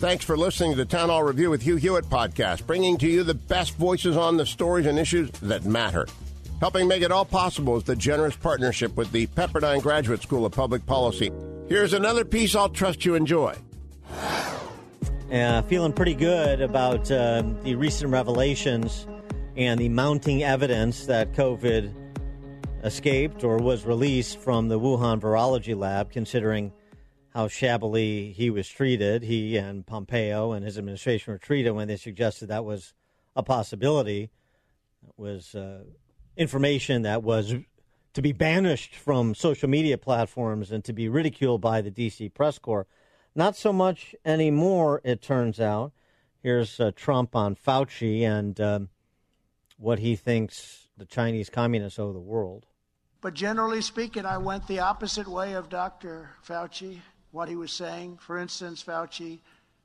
Thanks for listening to the Town Hall Review with Hugh Hewitt podcast, bringing to you the best voices on the stories and issues that matter. Helping make it all possible is the generous partnership with the Pepperdine Graduate School of Public Policy. Here's another piece I'll trust you enjoy. Uh, feeling pretty good about uh, the recent revelations and the mounting evidence that COVID escaped or was released from the Wuhan Virology Lab, considering how shabbily he was treated. He and Pompeo and his administration were treated when they suggested that was a possibility. It was uh, information that was to be banished from social media platforms and to be ridiculed by the DC press corps. Not so much anymore, it turns out. Here's uh, Trump on Fauci and um, what he thinks the Chinese communists owe the world. But generally speaking, I went the opposite way of Dr. Fauci, what he was saying. For instance, Fauci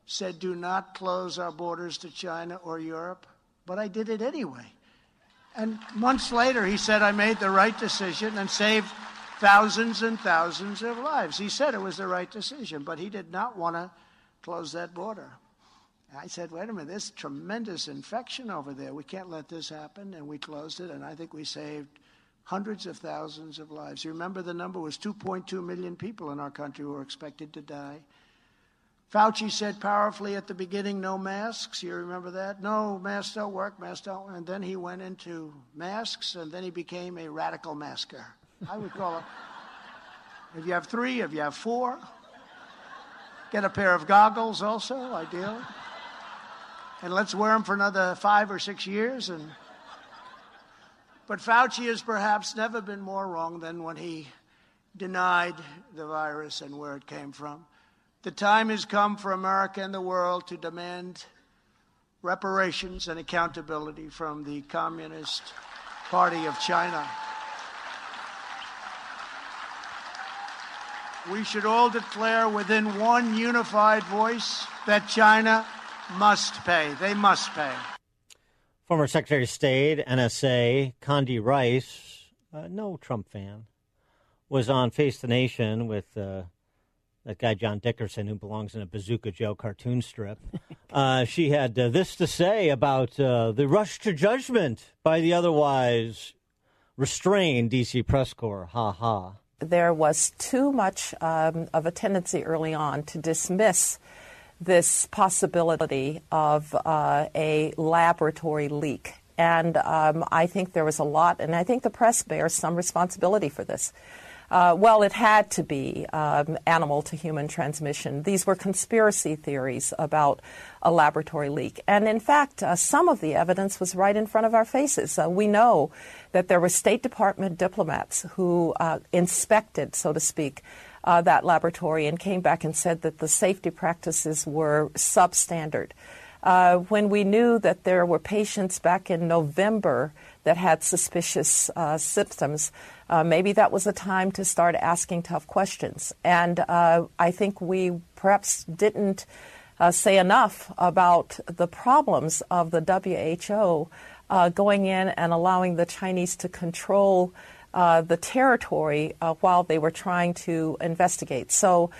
said, do not close our borders to China or Europe. But I did it anyway. And months later, he said, I made the right decision and saved thousands and thousands of lives. He said it was the right decision, but he did not want to close that border. I said, wait a minute, there's tremendous infection over there. We can't let this happen. And we closed it, and I think we saved hundreds of thousands of lives. You remember the number was 2.2 million people in our country who were expected to die. Fauci said powerfully at the beginning, no masks. You remember that? No, masks don't work, masks don't. And then he went into masks, and then he became a radical masker. I would call it. If you have three, if you have four, get a pair of goggles also, ideal. And let's wear them for another five or six years. And but Fauci has perhaps never been more wrong than when he denied the virus and where it came from. The time has come for America and the world to demand reparations and accountability from the Communist Party of China. We should all declare within one unified voice that China must pay. They must pay. Former Secretary of State, NSA, Condi Rice, uh, no Trump fan, was on Face the Nation with uh, that guy John Dickerson, who belongs in a Bazooka Joe cartoon strip. Uh, she had uh, this to say about uh, the rush to judgment by the otherwise restrained DC press corps. Ha ha. There was too much um, of a tendency early on to dismiss this possibility of uh, a laboratory leak. And um, I think there was a lot, and I think the press bears some responsibility for this. Uh, well, it had to be um, animal to human transmission. These were conspiracy theories about a laboratory leak. And in fact, uh, some of the evidence was right in front of our faces. Uh, we know that there were State Department diplomats who uh, inspected, so to speak, uh, that laboratory and came back and said that the safety practices were substandard. Uh, when we knew that there were patients back in November that had suspicious uh, symptoms, uh, maybe that was a time to start asking tough questions. And uh, I think we perhaps didn't uh, say enough about the problems of the WHO uh, going in and allowing the Chinese to control. Uh, the territory uh, while they were trying to investigate. So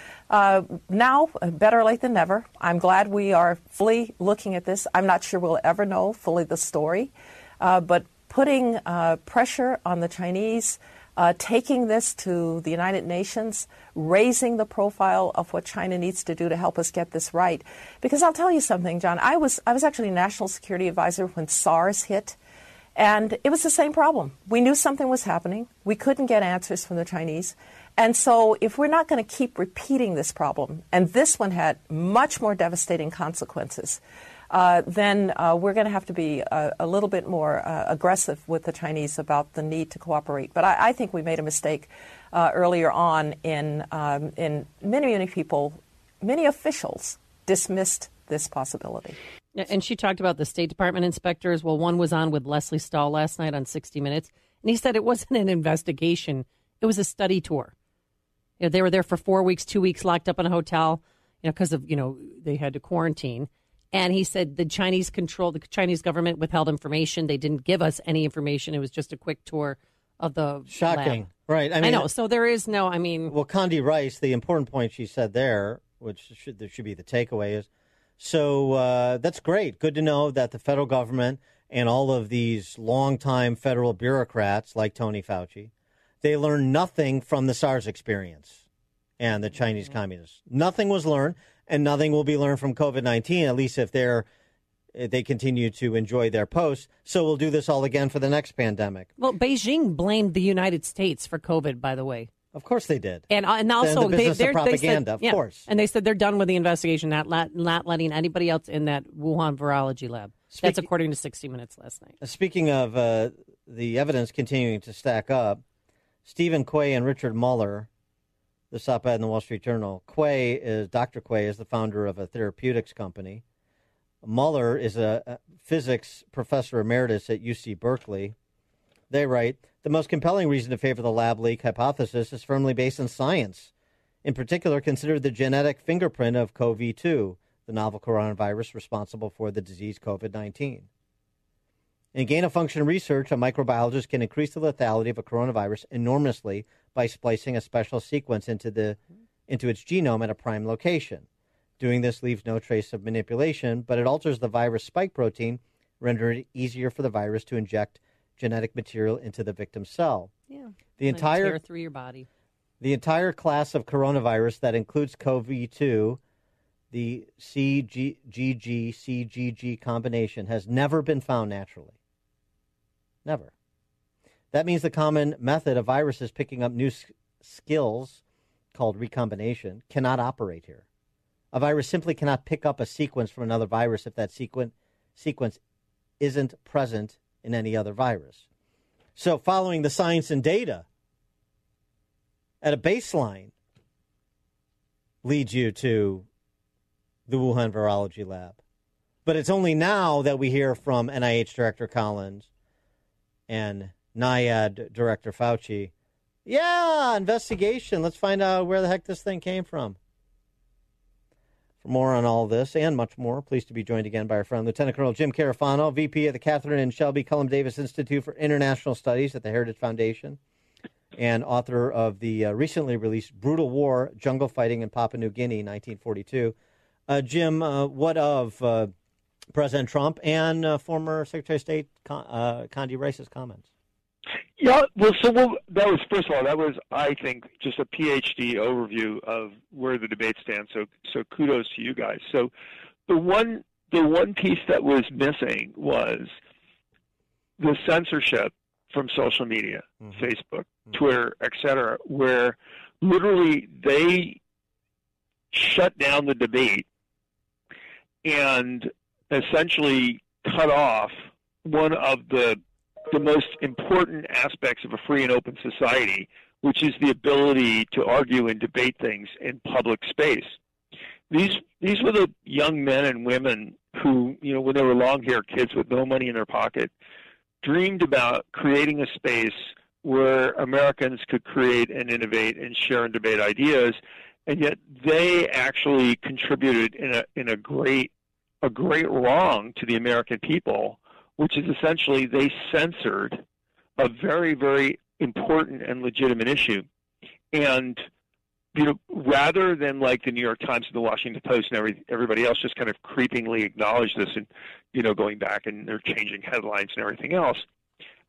now, better late than never. I'm glad we are fully looking at this. I'm not sure we'll ever know fully the story, but putting pressure on the Chinese uh, taking this to the United Nations, raising the profile of what China needs to do to help us get this right. Because I'll tell you something, John. I was I was actually national security advisor when SARS hit, and it was the same problem. We knew something was happening. We couldn't get answers from the Chinese. And so, if we're not going to keep repeating this problem, and this one had much more devastating consequences, uh, then uh, we're going to have to be a, a little bit more uh, aggressive with the Chinese about the need to cooperate. But I, I think we made a mistake uh, earlier on in um, in many many people many officials dismissed this possibility. And she talked about the State Department inspectors. Well, one was on with Leslie Stahl last night on 60 Minutes, and he said it wasn't an investigation, it was a study tour. You know, they were there for four weeks, two weeks locked up in a hotel, you know, because of, you know, they had to quarantine. And he said the Chinese control, the Chinese government withheld information. They didn't give us any information. It was just a quick tour of the Shocking. lab. Right. I I, know. So there is no, I mean, Well, Condi Rice, the important point she said there, which should there should be the takeaway is, so uh, that's great. Good to know that the federal government and all of these longtime federal bureaucrats like Tony Fauci, they learned nothing from the SARS experience and the Chinese communists. Nothing was learned, and nothing will be learned from COVID nineteen. At least if they're if they continue to enjoy their posts. So we'll do this all again for the next pandemic. well, Beijing blamed the United States for COVID, by the way. Of course they did. And uh, and the also they, business of they're, they propaganda, said, of yeah. course. And they said they're done with the investigation, not let, not letting anybody else in that Wuhan virology lab. That's according to 60 Minutes last night. Speaking of uh, the evidence continuing to stack up, Stephen Quay and Richard Muller, this op-ed in the Wall Street Journal. Quay is Dr. Quay is the founder of a therapeutics company. Muller is a, a physics professor emeritus at UC Berkeley. They write the most compelling reason to favor the lab leak hypothesis is firmly based in science. In particular, consider the genetic fingerprint of CoV2, the novel coronavirus responsible for the disease COVID 19. In gain of function research, a microbiologist can increase the lethality of a coronavirus enormously by splicing a special sequence into, the, into its genome at a prime location. Doing this leaves no trace of manipulation, but it alters the virus spike protein, rendering it easier for the virus to inject genetic material into the victim's cell. Yeah. The Like entire through your body. the entire class of coronavirus that includes CoV2, the CGG CGG combination, has never been found naturally. Never. That means the common method of viruses picking up new s- skills, called recombination, cannot operate here. A virus simply cannot pick up a sequence from another virus if that sequen- sequence isn't present in any other virus. So, following the science and data, at a baseline leads you to the Wuhan Virology Lab. But it's only now that we hear from NIH Director Collins and NIAID Director Fauci. Yeah, investigation. Let's find out where the heck this thing came from. For more on all this and much more, pleased to be joined again by our friend Lieutenant Colonel Jim Carafano, VP of the Catherine and Shelby Cullum Davis Institute for International Studies at the Heritage Foundation and author of the uh, recently released Brutal War Jungle Fighting in Papua New Guinea, 1942. Uh, Jim, uh, what of uh, President Trump and uh, former Secretary of State Con- uh, Condi Rice's comments? Yeah, well, so what, that was first of all, that was I think just a PhD overview of where the debate stands. So, so kudos to you guys. So, the one the one piece that was missing was the censorship from social media, mm-hmm. Facebook, mm-hmm. Twitter, etc., where literally they shut down the debate and essentially cut off one of the the most important aspects of a free and open society, which is the ability to argue and debate things in public space. These these were the young men and women who, you know, when they were long-haired kids with no money in their pocket, dreamed about creating a space where Americans could create and innovate and share and debate ideas, and yet they actually contributed in a in a great a great wrong to the American people which is essentially they censored a very, very important and legitimate issue. And you know, rather than like the New York Times and the Washington Post and every, everybody else just kind of creepingly acknowledge this and you know going back and they're changing headlines and everything else,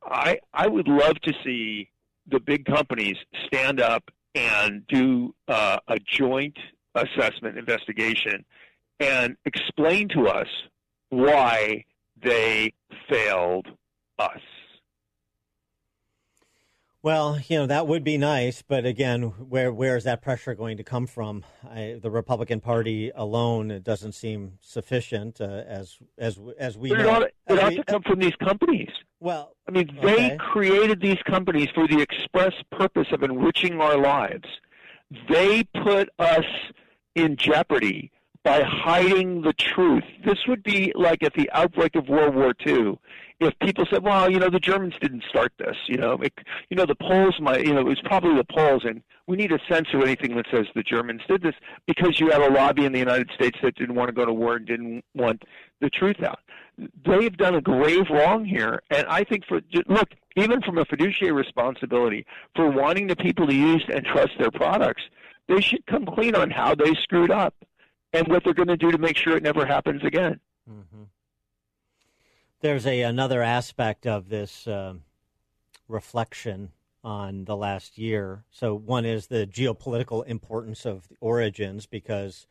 I I would love to see the big companies stand up and do uh, a joint assessment investigation and explain to us why they failed us. Well, you know that would be nice, but again, where where is that pressure going to come from? I, the Republican Party alone it doesn't seem sufficient, uh, as as as we But it know. ought, it ought we- to come from these companies. well, I mean, Okay. they created these companies for the express purpose of enriching our lives. They put us in jeopardy by hiding the truth. This would be like at the outbreak of World War II, if people said, "Well, you know, the Germans didn't start this. You know, it, you know, the Poles might. You know, it was probably the Poles, and we need to censor anything that says the Germans did this because you have a lobby in the United States that didn't want to go to war and didn't want the truth out. They've done a grave wrong here, and I think for look, even from a fiduciary responsibility for wanting the people to use and trust their products, they should come clean on how they screwed up and what they're going to do to make sure it never happens again. Mm-hmm. There's a another aspect of this uh, reflection on the last year. So one is the geopolitical importance of the origins because.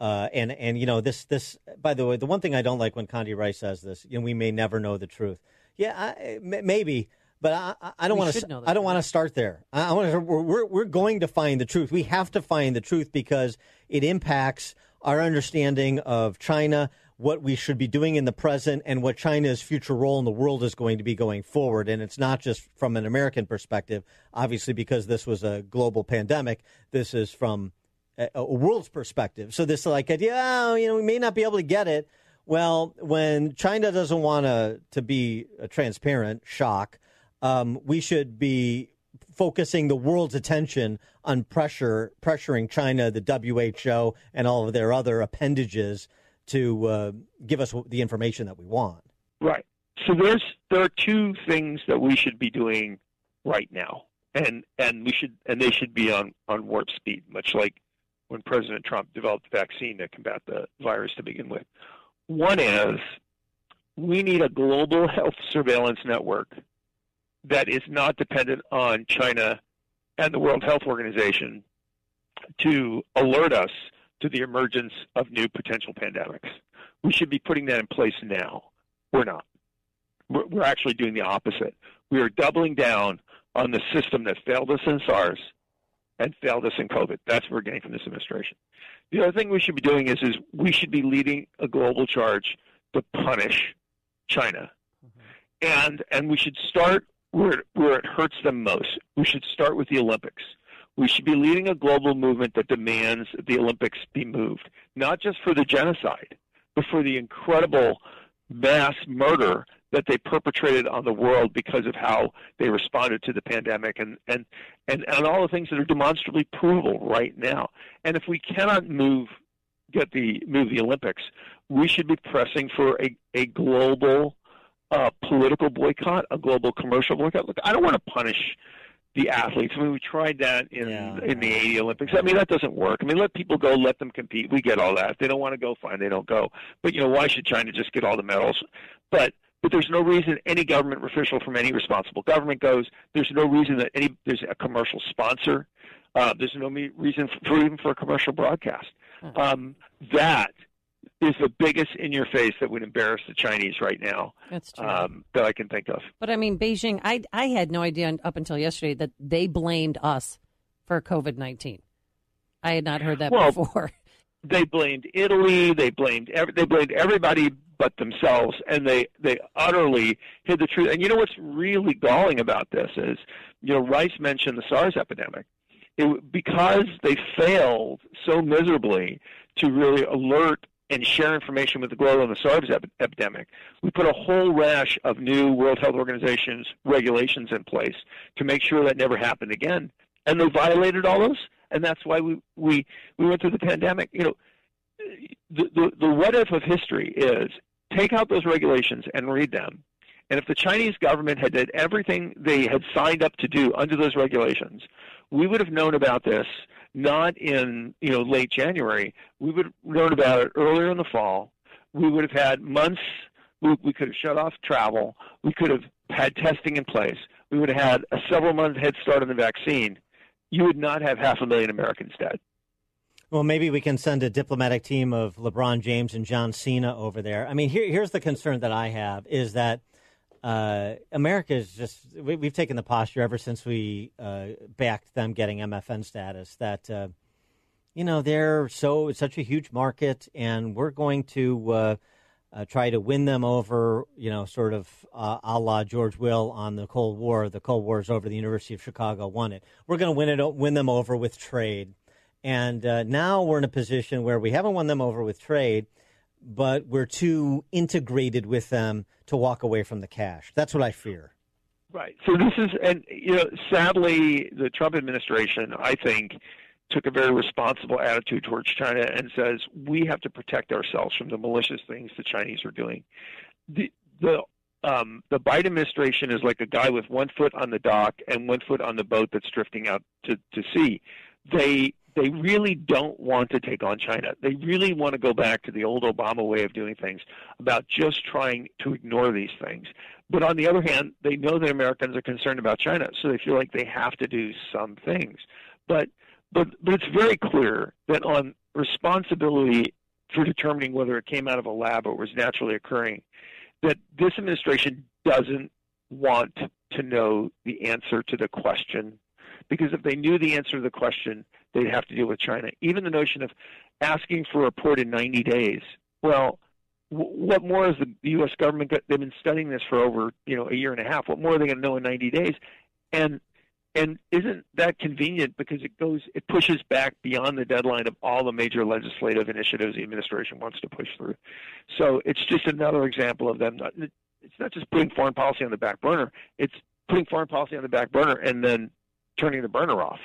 Uh, and and you know this this by the way the one thing I don't like when Condi Rice says this you know we may never know the truth yeah I, maybe but I, I don't want to I don't want to start there I want to we're we're going to find the truth we have to find the truth because it impacts our understanding of China, what we should be doing in the present, and what China's future role in the world is going to be going forward. And it's not just from an American perspective, obviously, because this was a global pandemic. This is from a, a world's perspective. So this like idea, oh, you know, we may not be able to get it. Well, when China doesn't want to to be transparent, shock, um, we should be focusing the world's attention on pressure pressuring China, the WHO, and all of their other appendages to uh, give us the information that we want. Right. So there's there are two things that we should be doing right now, and and we should and they should be on on warp speed, much like when President Trump developed the vaccine to combat the virus to begin with. One is we need a global health surveillance network that is not dependent on China and the World Health Organization to alert us to the emergence of new potential pandemics. We should be putting that in place now. We're not. We're, we're actually doing the opposite. We are doubling down on the system that failed us in SARS and failed us in COVID. That's what we're getting from this administration. The other thing we should be doing is, is we should be leading a global charge to punish China. Mm-hmm. And, and we should start where, where it hurts them most. We should start with the Olympics. We should be leading a global movement that demands the Olympics be moved, not just for the genocide, but for the incredible mass murder that they perpetrated on the world because of how they responded to the pandemic and, and, and, and all the things that are demonstrably provable right now. And if we cannot move get the move the Olympics, we should be pressing for a, a global a political boycott, a global commercial boycott. Look, I don't want to punish the athletes. I mean, we tried that in yeah. in the '80 Olympics. I mean, that doesn't work. I mean, let people go, let them compete. We get all that. If they don't want to go, fine, they don't go. But you know, why should China just get all the medals? But but there's no reason any government official from any responsible government goes. There's no reason that any there's a commercial sponsor. Uh, there's no reason for even for a commercial broadcast. Um, that is the biggest in your face that would embarrass the Chinese right now. That's true. Um, that I can think of. But I mean, Beijing, I, I had no idea up until yesterday that they blamed us for COVID 19. I had not heard that well, before. They blamed Italy. They blamed every, they blamed everybody but themselves, and they they utterly hid the truth. And you know what's really galling about this is, you know, Rice mentioned the SARS epidemic. It, because they failed so miserably to really alert and share information with the globe on the SARS ep- epidemic. We put a whole rash of new World Health Organization's regulations in place to make sure that never happened again. And they violated all those, and that's why we we, we went through the pandemic. You know, the, the the what if of history is take out those regulations and read them. And if the Chinese government had did everything they had signed up to do under those regulations, we would have known about this not in you know late January. We would have known about it earlier in the fall. We would have had months. We, could have shut off travel. We could have had testing in place. We would have had a several month head start on the vaccine. You would not have half a million Americans dead. Well, maybe we can send a diplomatic team of LeBron James and John Cena over there. I mean, here, here's the concern that I have is that uh, America is just we, have taken the posture ever since we uh, backed them getting MFN status that uh, you know they're so such a huge market and we're going to uh, uh, try to win them over you know sort of uh, a la George Will on the Cold War. The Cold War is over. The University of Chicago won it. We're going to win it win them over with trade. And uh, now we're in a position where we haven't won them over with trade, but we're too integrated with them to walk away from the cash. That's what I fear. Right. So this is, and you know, sadly, the Trump administration, I think, took a very responsible attitude towards China and says we have to protect ourselves from the malicious things the Chinese are doing. The the um, the Biden administration is like a guy with one foot on the dock and one foot on the boat that's drifting out to, to sea. They they really don't want to take on China. They really want to go back to the old Obama way of doing things about just trying to ignore these things. But on the other hand, they know that Americans are concerned about China, so they feel like they have to do some things. But but but it's very clear that on responsibility for determining whether it came out of a lab or was naturally occurring, that this administration doesn't want to know the answer to the question because if they knew the answer to the question, they'd have to deal with China. Even the notion of asking for a report in 90 days. Well, what more is the U.S. government? Got, they've been studying this for over you know a year and a half. What more are they going to know in 90 days? And and isn't that convenient because it goes it pushes back beyond the deadline of all the major legislative initiatives the administration wants to push through. So it's just another example of them. Not, it's not just putting foreign policy on the back burner. It's putting foreign policy on the back burner and then turning the burner off.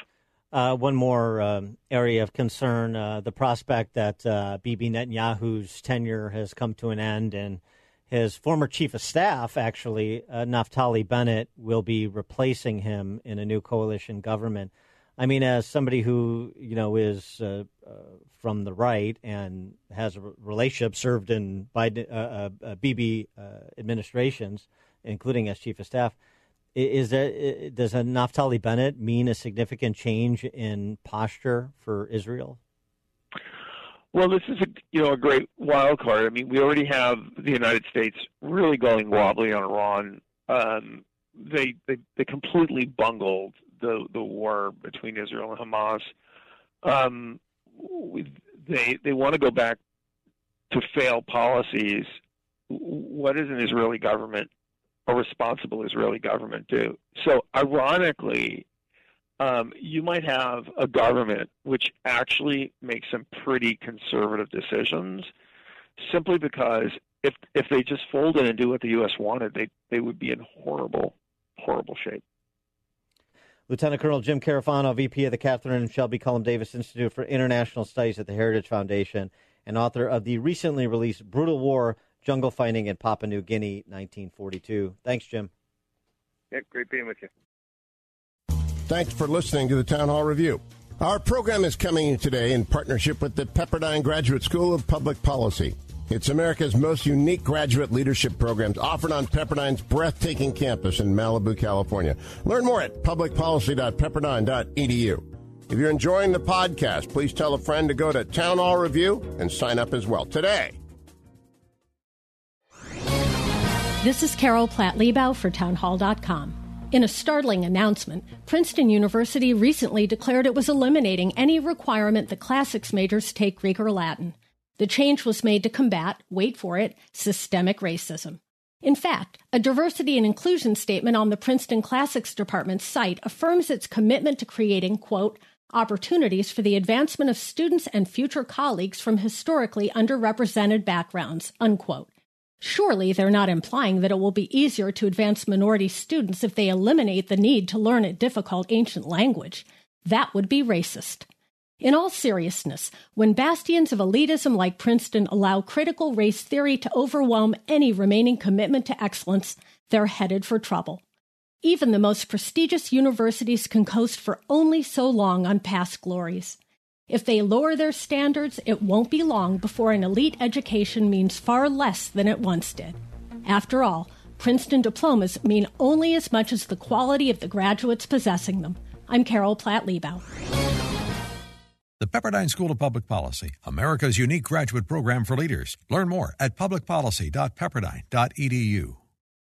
Uh, one more um, area of concern: uh, the prospect that uh, Bibi Netanyahu's tenure has come to an end, and his former chief of staff, actually uh, Naftali Bennett, will be replacing him in a new coalition government. I mean, as somebody who you know is uh, uh, from the right and has a relationship, served in Biden, Bibi administrations, including as chief of staff is there, does a Naftali Bennett mean a significant change in posture for Israel? Well, this is a you know a great wild card. I mean, we already have the United States really going wobbly on Iran. Um, they, they they completely bungled the the war between Israel and Hamas. Um, they they want to go back to failed policies. What is an Israeli government a responsible Israeli government do. So, ironically, um, you might have a government which actually makes some pretty conservative decisions, simply because if if they just folded and do what the U.S. wanted, they they would be in horrible, horrible shape. Lieutenant Colonel Jim Carafano, VP of the Catherine and Shelby Cullom Davis Institute for International Studies at the Heritage Foundation, and author of the recently released Brutal War jungle fighting in Papua New Guinea, 1942. Thanks, Jim. Yeah, great being with you. Thanks for listening to the Town Hall Review. Our program is coming today in partnership with the Pepperdine Graduate School of Public Policy. It's America's most unique graduate leadership programs offered on Pepperdine's breathtaking campus in Malibu, California. Learn more at publicpolicy.pepperdine.edu. If you're enjoying the podcast, please tell a friend to go to Town Hall Review and sign up as well today. This is Carol Platt Liebau for Townhall.com. In a startling announcement, Princeton University recently declared it was eliminating any requirement that classics majors take Greek or Latin. The change was made to combat, wait for it, systemic racism. In fact, a diversity and inclusion statement on the Princeton Classics Department's site affirms its commitment to creating, quote, opportunities for the advancement of students and future colleagues from historically underrepresented backgrounds, unquote. Surely they're not implying that it will be easier to advance minority students if they eliminate the need to learn a difficult ancient language. That would be racist. In all seriousness, when bastions of elitism like Princeton allow critical race theory to overwhelm any remaining commitment to excellence, they're headed for trouble. Even the most prestigious universities can coast for only so long on past glories. If they lower their standards, it won't be long before an elite education means far less than it once did. After all, Princeton diplomas mean only as much as the quality of the graduates possessing them. I'm Carol Platt Liebau. The Pepperdine School of Public Policy, America's unique graduate program for leaders. Learn more at publicpolicy.pepperdine.edu.